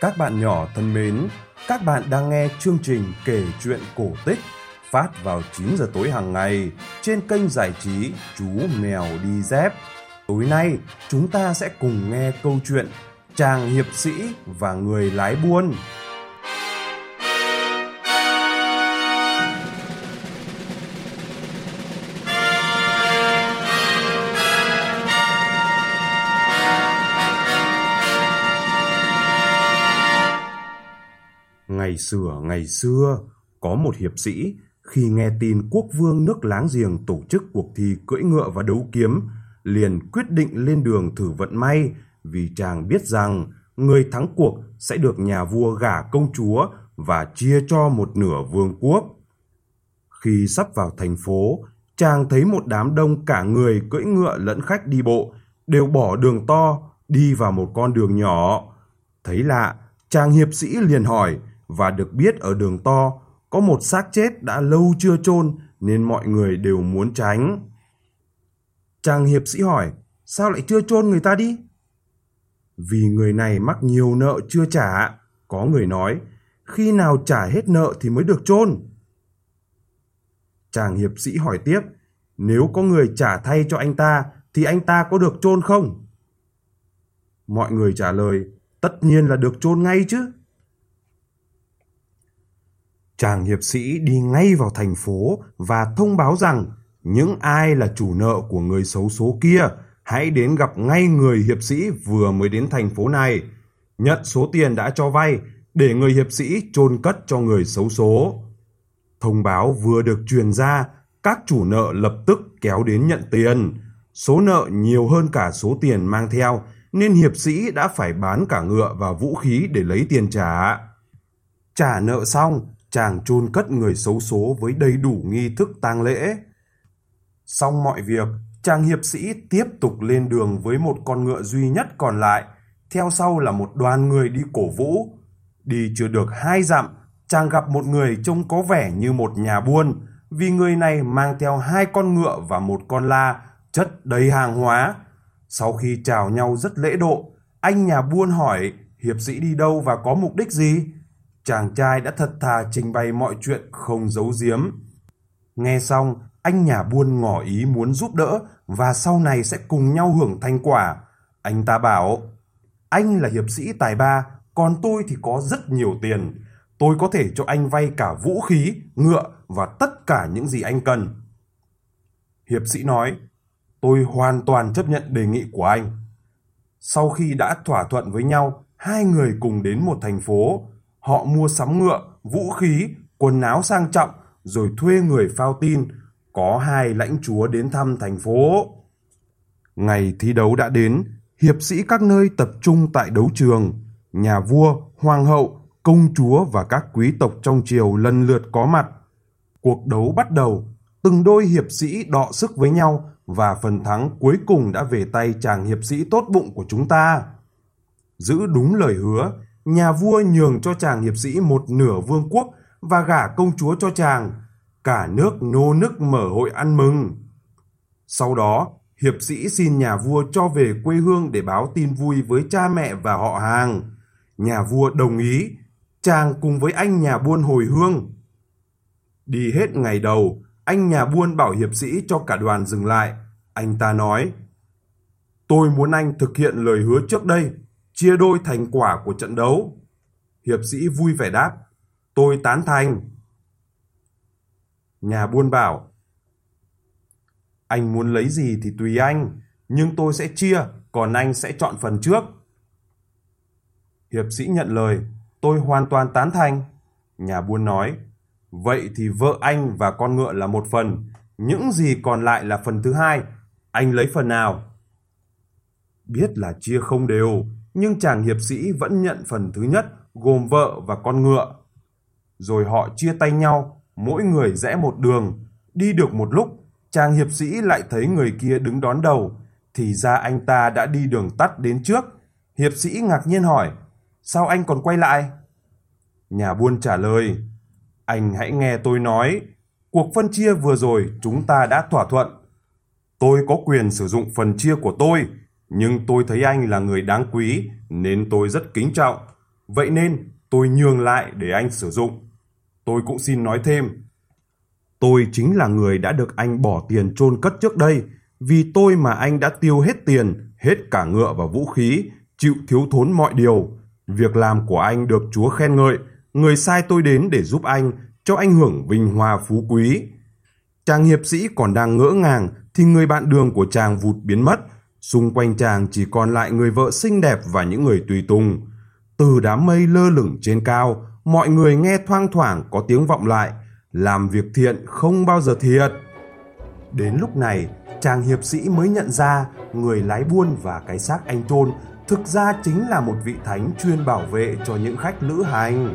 Các bạn nhỏ thân mến, các bạn đang nghe chương trình kể chuyện cổ tích phát vào 9 giờ tối hàng ngày trên kênh giải trí Chú Mèo Đi Dép. Tối nay, chúng ta sẽ cùng nghe câu chuyện Chàng Hiệp Sĩ và Người Lái Buôn. Ngày xưa ngày xưa, có một hiệp sĩ khi nghe tin quốc vương nước láng giềng tổ chức cuộc thi cưỡi ngựa và đấu kiếm, liền quyết định lên đường thử vận may vì chàng biết rằng người thắng cuộc sẽ được nhà vua gả công chúa và chia cho một nửa vương quốc. Khi sắp vào thành phố, chàng thấy một đám đông cả người cưỡi ngựa lẫn khách đi bộ đều bỏ đường to đi vào một con đường nhỏ. Thấy lạ, chàng hiệp sĩ liền hỏi và được biết ở đường to có một xác chết đã lâu chưa chôn nên mọi người đều muốn tránh. Chàng hiệp sĩ hỏi, sao lại chưa chôn người ta đi? Vì người này mắc nhiều nợ chưa trả, có người nói, khi nào trả hết nợ thì mới được chôn. Chàng hiệp sĩ hỏi tiếp, nếu có người trả thay cho anh ta thì anh ta có được chôn không? Mọi người trả lời, tất nhiên là được chôn ngay chứ. Chàng hiệp sĩ đi ngay vào thành phố và thông báo rằng những ai là chủ nợ của người xấu số kia hãy đến gặp ngay người hiệp sĩ vừa mới đến thành phố này, nhận số tiền đã cho vay để người hiệp sĩ chôn cất cho người xấu số. Thông báo vừa được truyền ra, các chủ nợ lập tức kéo đến nhận tiền. Số nợ nhiều hơn cả số tiền mang theo, nên hiệp sĩ đã phải bán cả ngựa và vũ khí để lấy tiền trả. Trả nợ xong, chàng chôn cất người xấu số với đầy đủ nghi thức tang lễ. Xong mọi việc, chàng hiệp sĩ tiếp tục lên đường với một con ngựa duy nhất còn lại, theo sau là một đoàn người đi cổ vũ. Đi chưa được hai dặm, chàng gặp một người trông có vẻ như một nhà buôn, vì người này mang theo hai con ngựa và một con la, chất đầy hàng hóa. Sau khi chào nhau rất lễ độ, anh nhà buôn hỏi hiệp sĩ đi đâu và có mục đích gì? Chàng trai đã thật thà trình bày mọi chuyện không giấu giếm. Nghe xong, anh nhà buôn ngỏ ý muốn giúp đỡ và sau này sẽ cùng nhau hưởng thành quả. Anh ta bảo, anh là hiệp sĩ tài ba, còn tôi thì có rất nhiều tiền. Tôi có thể cho anh vay cả vũ khí, ngựa và tất cả những gì anh cần. Hiệp sĩ nói, tôi hoàn toàn chấp nhận đề nghị của anh. Sau khi đã thỏa thuận với nhau, hai người cùng đến một thành phố, Họ mua sắm ngựa, vũ khí, quần áo sang trọng rồi thuê người phao tin. Có hai lãnh chúa đến thăm thành phố. Ngày thi đấu đã đến, hiệp sĩ các nơi tập trung tại đấu trường. Nhà vua, hoàng hậu, công chúa và các quý tộc trong triều lần lượt có mặt. Cuộc đấu bắt đầu, từng đôi hiệp sĩ đọ sức với nhau và phần thắng cuối cùng đã về tay chàng hiệp sĩ tốt bụng của chúng ta. Giữ đúng lời hứa, nhà vua nhường cho chàng hiệp sĩ một nửa vương quốc và gả công chúa cho chàng. Cả nước nô nức mở hội ăn mừng. Sau đó, hiệp sĩ xin nhà vua cho về quê hương để báo tin vui với cha mẹ và họ hàng. Nhà vua đồng ý, chàng cùng với anh nhà buôn hồi hương. Đi hết ngày đầu, anh nhà buôn bảo hiệp sĩ cho cả đoàn dừng lại. Anh ta nói, tôi muốn anh thực hiện lời hứa trước đây chia đôi thành quả của trận đấu. Hiệp sĩ vui vẻ đáp, tôi tán thành. Nhà buôn bảo, anh muốn lấy gì thì tùy anh, nhưng tôi sẽ chia, còn anh sẽ chọn phần trước. Hiệp sĩ nhận lời, tôi hoàn toàn tán thành. Nhà buôn nói, vậy thì vợ anh và con ngựa là một phần, những gì còn lại là phần thứ hai, anh lấy phần nào? Biết là chia không đều, nhưng chàng hiệp sĩ vẫn nhận phần thứ nhất gồm vợ và con ngựa. Rồi họ chia tay nhau, mỗi người rẽ một đường. Đi được một lúc, chàng hiệp sĩ lại thấy người kia đứng đón đầu, thì ra anh ta đã đi đường tắt đến trước. Hiệp sĩ ngạc nhiên hỏi, sao anh còn quay lại? Nhà buôn trả lời, anh hãy nghe tôi nói, cuộc phân chia vừa rồi chúng ta đã thỏa thuận. Tôi có quyền sử dụng phần chia của tôi, nhưng tôi thấy anh là người đáng quý nên tôi rất kính trọng. vậy nên tôi nhường lại để anh sử dụng. Tôi cũng xin nói thêm, tôi chính là người đã được anh bỏ tiền chôn cất trước đây, vì tôi mà anh đã tiêu hết tiền, hết cả ngựa và vũ khí, chịu thiếu thốn mọi điều. Việc làm của anh được Chúa khen ngợi, người sai tôi đến để giúp anh, cho anh hưởng vinh hoa phú quý. Chàng hiệp sĩ còn đang ngỡ ngàng thì người bạn đường của chàng vụt biến mất. Xung quanh chàng chỉ còn lại người vợ xinh đẹp và những người tùy tùng. Từ đám mây lơ lửng trên cao, mọi người nghe thoang thoảng có tiếng vọng lại, làm việc thiện không bao giờ thiệt. Đến lúc này, chàng hiệp sĩ mới nhận ra người lái buôn và cái xác anh trôn thực ra chính là một vị thánh chuyên bảo vệ cho những khách lữ hành.